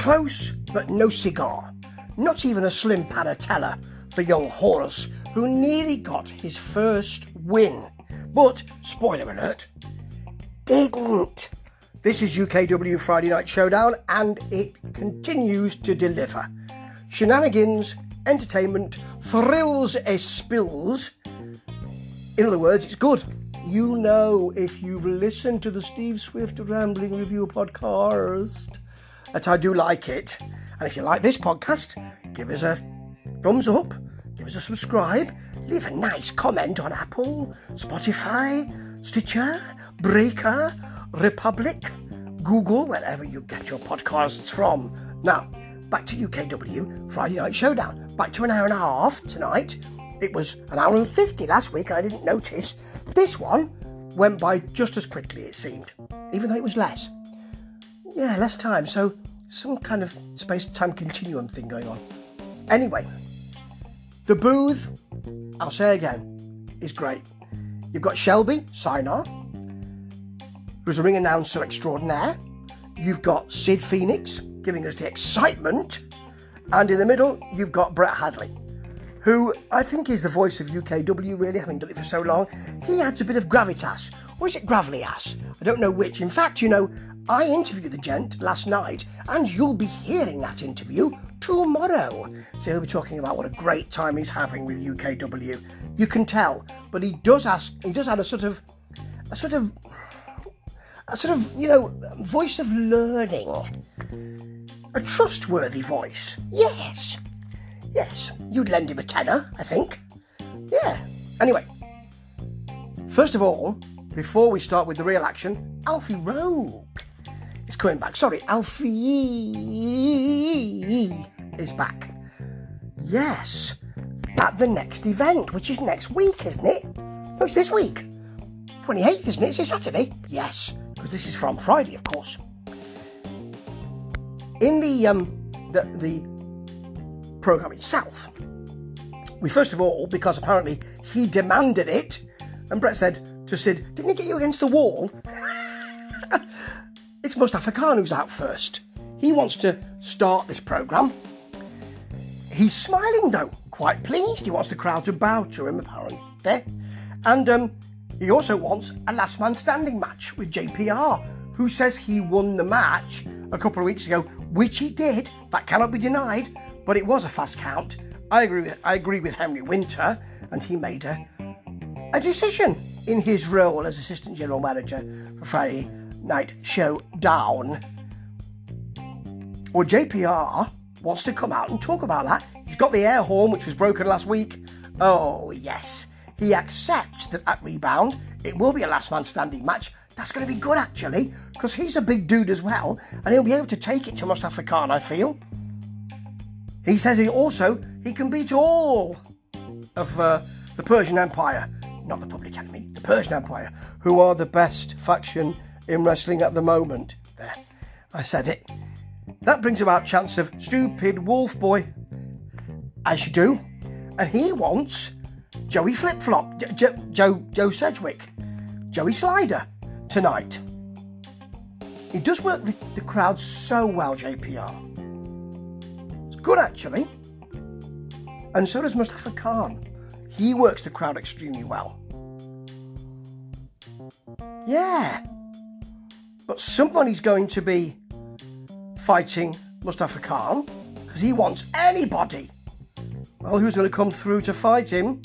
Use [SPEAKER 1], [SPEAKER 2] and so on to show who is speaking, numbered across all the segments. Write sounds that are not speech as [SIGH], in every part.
[SPEAKER 1] Close, but no cigar. Not even a slim panatella for young Horus, who nearly got his first win. But, spoiler alert, didn't. This is UKW Friday Night Showdown, and it continues to deliver. Shenanigans, entertainment, thrills as spills. In other words, it's good. You know, if you've listened to the Steve Swift Rambling Review podcast, that I do like it. And if you like this podcast, give us a thumbs up, give us a subscribe, leave a nice comment on Apple, Spotify, Stitcher, Breaker, Republic, Google, wherever you get your podcasts from. Now, back to UKW Friday Night Showdown. Back to an hour and a half tonight. It was an hour and 50 last week, I didn't notice. This one went by just as quickly, it seemed, even though it was less. Yeah, less time, so some kind of space time continuum thing going on. Anyway, the booth, I'll say again, is great. You've got Shelby Sinar, who's a ring announcer extraordinaire. You've got Sid Phoenix giving us the excitement. And in the middle, you've got Brett Hadley, who I think is the voice of UKW, really, having done it for so long. He adds a bit of gravitas, or is it gravelly ass? I don't know which. In fact, you know, I interviewed the gent last night, and you'll be hearing that interview tomorrow. So he'll be talking about what a great time he's having with UKW. You can tell, but he does ask. He does add a sort of, a sort of, a sort of, you know, voice of learning, a trustworthy voice. Yes, yes. You'd lend him a tenner, I think. Yeah. Anyway, first of all, before we start with the real action, Alfie Rogue is coming back. Sorry, Alfie is back. Yes, at the next event, which is next week, isn't it? No, it's this week. 28th, isn't it? it? Is it Saturday? Yes, because this is from Friday, of course. In the um the the program itself, we first of all, because apparently he demanded it, and Brett said to Sid, "Didn't he get you against the wall?" [LAUGHS] it's Mustafa Khan who's out first. He wants to start this program. He's smiling though, quite pleased. He wants the crowd to bow to him, apparently. And um, he also wants a last man standing match with JPR, who says he won the match a couple of weeks ago, which he did. That cannot be denied, but it was a fast count. I agree with, I agree with Henry Winter, and he made a, a decision in his role as assistant general manager for Friday Night Showdown. Or JPR wants to come out and talk about that. He's got the air horn, which was broken last week. Oh, yes. He accepts that at rebound, it will be a last man standing match. That's going to be good, actually, because he's a big dude as well, and he'll be able to take it to Mustafa Khan, I feel. He says he also he can beat all of uh, the Persian Empire, not the Public Enemy, the Persian Empire, who are the best faction in wrestling at the moment. There, I said it. That brings about chance of stupid wolf boy, as you do, and he wants Joey Flip Flop, Joe, Joe Sedgwick, Joey Slider tonight. He does work the, the crowd so well, JPR. It's good actually, and so does Mustafa Khan. He works the crowd extremely well. Yeah, but somebody's going to be fighting Mustafa Khan because he wants anybody. Well, who's going to come through to fight him?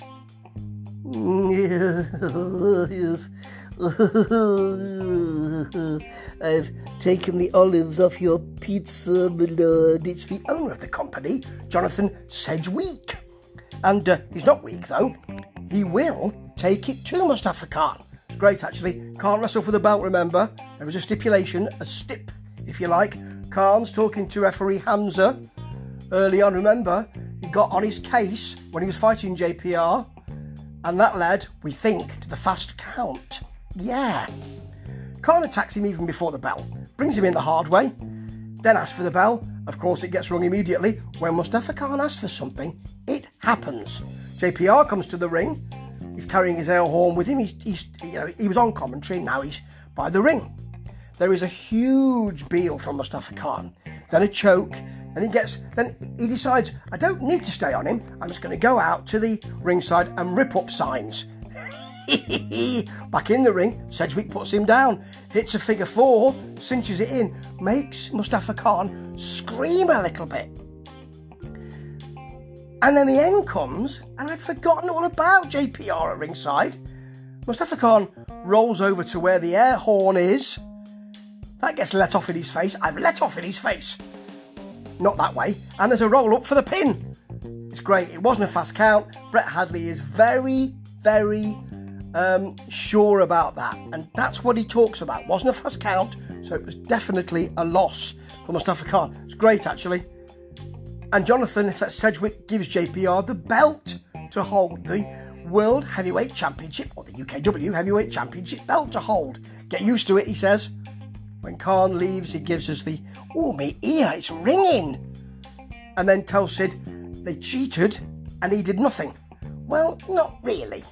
[SPEAKER 1] [LAUGHS] I've taken the olives off your pizza, my lord. It's the owner of the company, Jonathan Sedgwick. And uh, he's not weak, though. He will take it to Mustafa Khan. Great, actually. Can't wrestle for the belt, remember? There is a stipulation, a stip, if you like. Khan's talking to referee Hamza early on, remember? He got on his case when he was fighting JPR, and that led, we think, to the fast count. Yeah. Khan attacks him even before the bell, brings him in the hard way, then asks for the bell. Of course, it gets rung immediately. When Mustafa Khan asks for something, it happens. JPR comes to the ring. He's carrying his air horn with him. He's, he's, you know, he was on commentary. Now he's by the ring. There is a huge deal from Mustafa Khan. then a choke, and he gets then he decides I don't need to stay on him. I'm just going to go out to the ringside and rip up signs. [LAUGHS] Back in the ring, Sedgwick puts him down, hits a figure four, cinches it in, makes Mustafa Khan scream a little bit. And then the end comes, and I'd forgotten all about JPR at ringside. Mustafa Khan rolls over to where the air horn is. That gets let off in his face. I've let off in his face. Not that way. And there's a roll up for the pin. It's great. It wasn't a fast count. Brett Hadley is very, very um, sure about that. And that's what he talks about. Wasn't a fast count, so it was definitely a loss for Mustafa Khan. It's great, actually. And Jonathan Sedgwick gives JPR the belt to hold the World Heavyweight Championship, or the UKW Heavyweight Championship belt to hold. Get used to it, he says. When Khan leaves, he gives us the, oh, me ear, it's ringing. And then tells Sid they cheated and he did nothing. Well, not really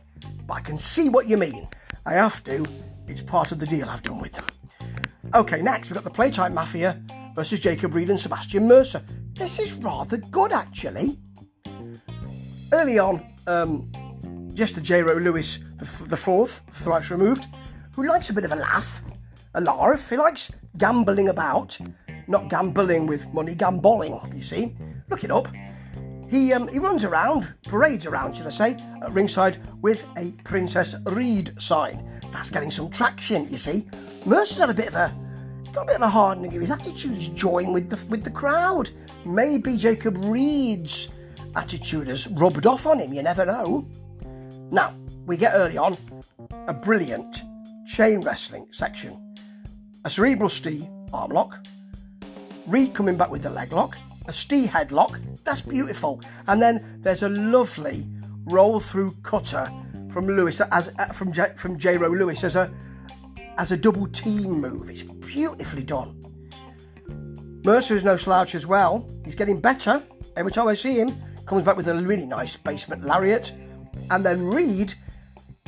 [SPEAKER 1] but I can see what you mean. I have to. It's part of the deal I've done with them. Okay, next we've got the Playtime Mafia versus Jacob Reed and Sebastian Mercer. This is rather good, actually. Early on, um, just the J-Ro Lewis, the, the fourth, thrice removed, who likes a bit of a laugh, a larf. He likes gambling about, not gambling with money, gambling, you see. Look it up. He, um, he runs around, parades around, should I say, at ringside with a Princess Reed sign. That's getting some traction, you see. Mercer's had a bit of a got a bit of a hardening of his attitude. He's joined with the with the crowd. Maybe Jacob Reed's attitude has rubbed off on him. You never know. Now we get early on a brilliant chain wrestling section, a cerebral Stee arm lock, Reed coming back with the leg lock, a Stee headlock. That's beautiful. And then there's a lovely roll through cutter from Lewis as uh, from J, from J-Ro Lewis as a as a double team move. It's beautifully done. Mercer is no slouch as well. He's getting better every time I see him. Comes back with a really nice basement lariat, and then Reed.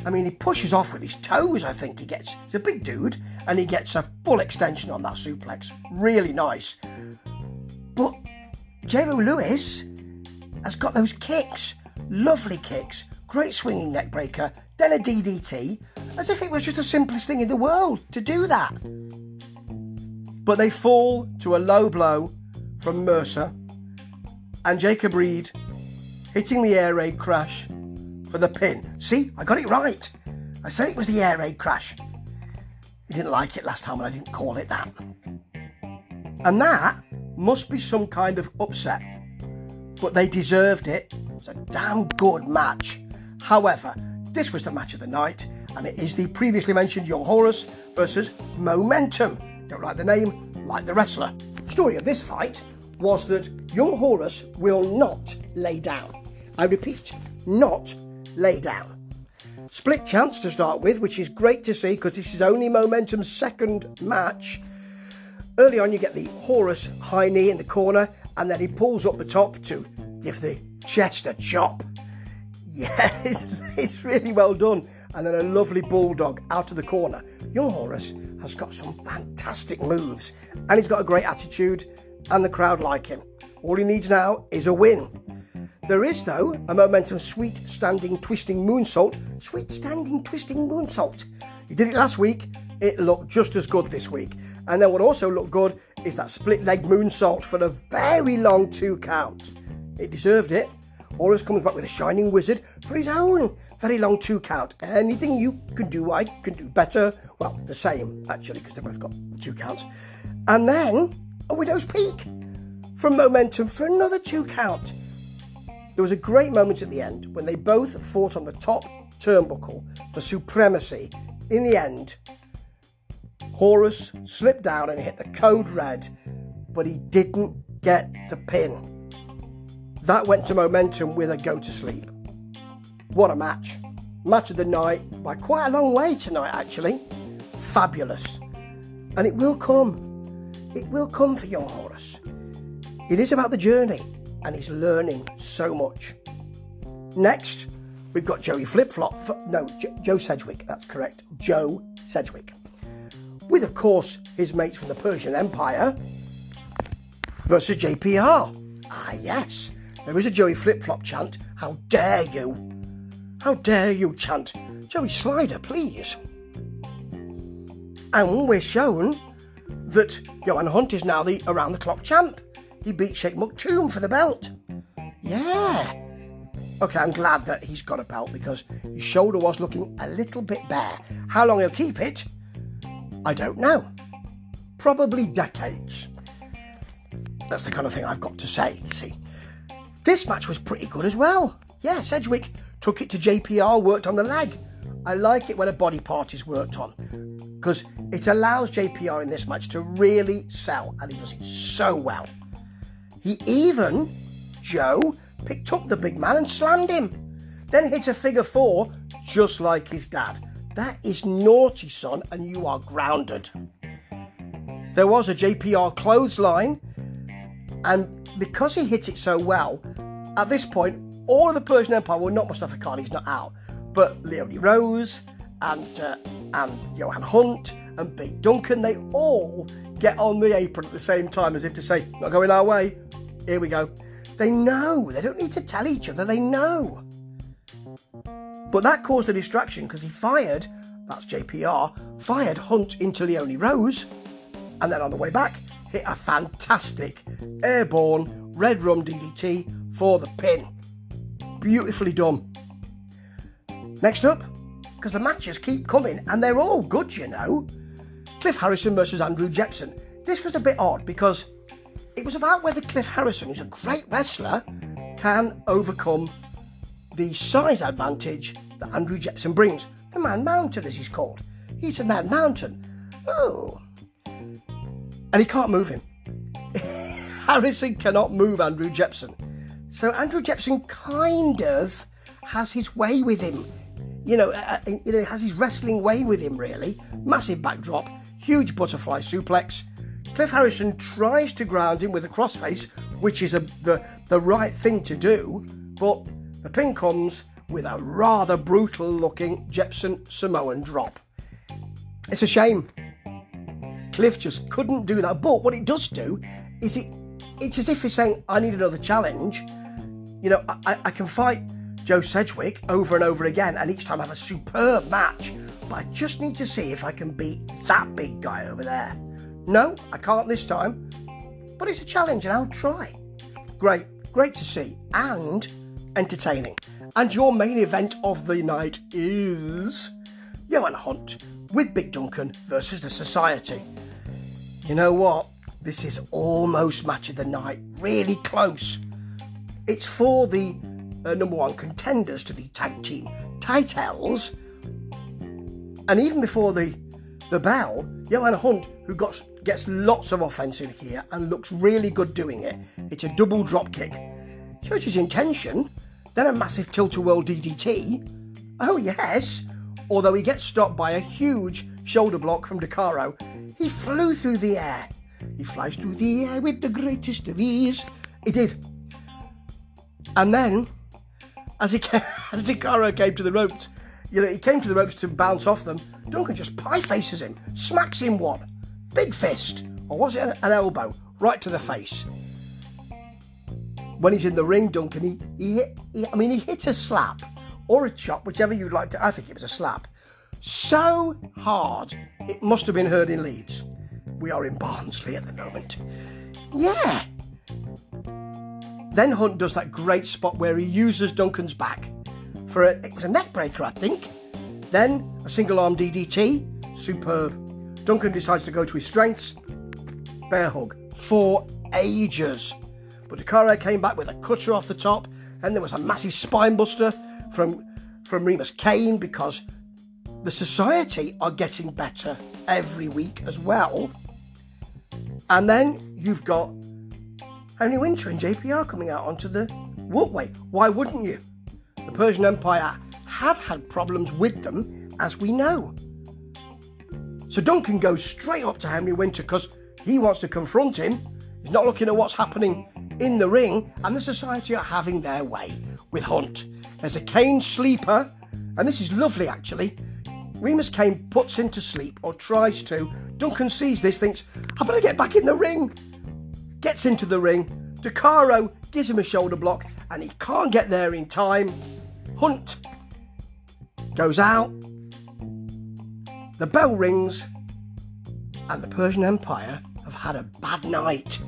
[SPEAKER 1] I mean, he pushes off with his toes. I think he gets. He's a big dude, and he gets a full extension on that suplex. Really nice. But J-Ro Lewis has got those kicks, lovely kicks, great swinging neck breaker, then a DDT, as if it was just the simplest thing in the world to do that. But they fall to a low blow from Mercer and Jacob Reed hitting the air raid crash for the pin. See, I got it right. I said it was the air raid crash. He didn't like it last time and I didn't call it that. And that must be some kind of upset. But they deserved it. It's a damn good match. However, this was the match of the night, and it is the previously mentioned Young Horus versus Momentum. Don't like the name, like the wrestler. The Story of this fight was that Young Horus will not lay down. I repeat, not lay down. Split chance to start with, which is great to see because this is only Momentum's second match Early on, you get the Horus high knee in the corner, and then he pulls up the top to give the chest a chop. [LAUGHS] Yes, it's really well done. And then a lovely bulldog out of the corner. Young Horus has got some fantastic moves, and he's got a great attitude, and the crowd like him. All he needs now is a win. There is, though, a momentum sweet standing twisting moonsault. Sweet standing twisting moonsault. He did it last week. It looked just as good this week. And then what also looked good is that split leg moonsault for a very long two count. It deserved it. Horus comes back with a shining wizard for his own very long two count. Anything you can do, I can do better. Well, the same actually, because they both got two counts. And then a widow's peak from momentum for another two count. There was a great moment at the end when they both fought on the top turnbuckle for supremacy. In the end, Horus slipped down and hit the code red, but he didn't get the pin. That went to momentum with a go to sleep. What a match! Match of the night by quite a long way tonight, actually. Fabulous. And it will come. It will come for young Horus. It is about the journey, and he's learning so much. Next, we've got Joey Flip Flop. No, Joe Sedgwick, that's correct. Joe Sedgwick with, of course, his mates from the Persian Empire. versus JPR. Ah, yes, there is a Joey flip flop chant. How dare you? How dare you chant Joey Slider, please? And we're shown that Johan Hunt is now the around the clock champ. He beat Sheikh Maktoum for the belt. Yeah. Okay, I'm glad that he's got a belt because his shoulder was looking a little bit bare. How long he'll keep it, I don't know. Probably decades. That's the kind of thing I've got to say, see. This match was pretty good as well. Yeah, Sedgwick took it to JPR, worked on the leg. I like it when a body part is worked on because it allows JPR in this match to really sell, and he does it so well. He even, Joe, picked up the big man and slammed him, then hit a figure four just like his dad. That is naughty, son, and you are grounded. There was a JPR clothesline, and because he hit it so well, at this point, all of the Persian Empire, well, not Mustafa Khan, he's not out, but Leonie Rose and uh, and Johan Hunt and Big Duncan, they all get on the apron at the same time as if to say, not going our way, here we go. They know, they don't need to tell each other, they know. But that caused a distraction because he fired, that's JPR, fired Hunt into Leonie Rose, and then on the way back, hit a fantastic airborne red rum DDT for the pin. Beautifully done. Next up, because the matches keep coming and they're all good, you know. Cliff Harrison versus Andrew Jepson. This was a bit odd because it was about whether Cliff Harrison, who's a great wrestler, can overcome the size advantage that Andrew Jepson brings. The Man Mountain, as he's called. He's a Man Mountain. Oh. And he can't move him. [LAUGHS] Harrison cannot move Andrew Jepson. So Andrew Jepson kind of has his way with him. You know, uh, uh, you know, has his wrestling way with him. Really, massive backdrop, huge butterfly suplex. Cliff Harrison tries to ground him with a crossface, which is a, the the right thing to do, but the pin comes with a rather brutal looking Jepson Samoan drop. It's a shame. Cliff just couldn't do that. But what it does do is it it's as if he's saying, I need another challenge. You know, I, I can fight Joe Sedgwick over and over again and each time have a superb match. But I just need to see if I can beat that big guy over there. No, I can't this time. But it's a challenge and I'll try. Great, great to see and entertaining. And your main event of the night is Johan Hunt with Big Duncan versus the Society. You know what? This is almost match of the night, really close. It's for the uh, number one contenders to the tag team titles. And even before the the bell, Johan Hunt, who got, gets lots of offense in here and looks really good doing it. It's a double drop kick. Shows his intention. Then a massive tilt-a-whirl DDT. Oh yes. Although he gets stopped by a huge shoulder block from Decaro, he flew through the air. He flies through the air with the greatest of ease. He did. And then as he came, [LAUGHS] as Decaro came to the ropes, you know, he came to the ropes to bounce off them. Duncan just pie faces him, smacks him one, big fist, or was it an, elbow, right to the face. When he's in the ring, Duncan, he, he, hit, he, I mean, he hits a slap or a chop, whichever you'd like to. I think it was a slap. So hard, it must have been heard in Leeds. We are in Barnsley at the moment. Yeah, then Hunt does that great spot where he uses Duncan's back for a, it was a neck breaker, I think. Then a single arm DDT, superb. Duncan decides to go to his strengths, bear hug for ages. But Decaro came back with a cutter off the top, and there was a massive spine buster from from Remus Kane because the society are getting better every week as well. And then you've got Henry Winter and JPR coming out onto the walkway. Why wouldn't you? The Persian Empire have had problems with them, as we know. So Duncan goes straight up to Henry Winter because he wants to confront him. He's not looking at what's happening in the ring, and the society are having their way with Hunt. There's a Kane sleeper, and this is lovely actually. Remus Kane puts him to sleep or tries to. Duncan sees this, thinks, I better get back in the ring gets into the ring. Decaro gives him a shoulder block and he can't get there in time. Hunt goes out. The bell rings and the Persian Empire have had a bad night.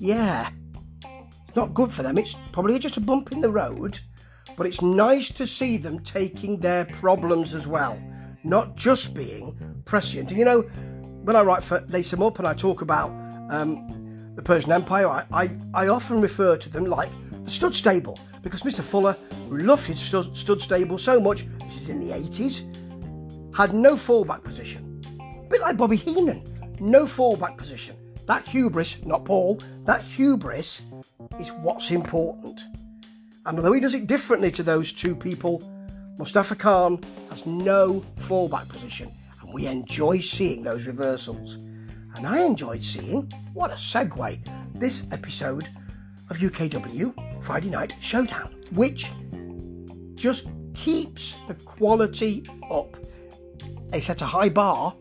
[SPEAKER 1] Yeah, it's not good for them. It's probably just a bump in the road, but it's nice to see them taking their problems as well, not just being prescient. And you know, when I write for Lace Up and I talk about um, the Persian Empire, I, I, I often refer to them like the stud stable because Mr. Fuller, who loved his stud, stud stable so much, this is in the 80s, had no fallback position. A bit like Bobby Heenan, no fallback position. That hubris, not Paul, that hubris is what's important. And although he does it differently to those two people, Mustafa Khan has no fallback position, and we enjoy seeing those reversals. And I enjoyed seeing, what a segue, this episode of UKW Friday Night Showdown, which just keeps the quality up. They set a high bar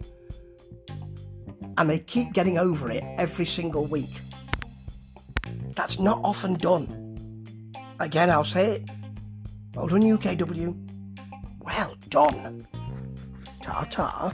[SPEAKER 1] and they keep getting over it every single week. That's not often done. Again, I'll say it. Well done, UKW. Well done. Ta ta.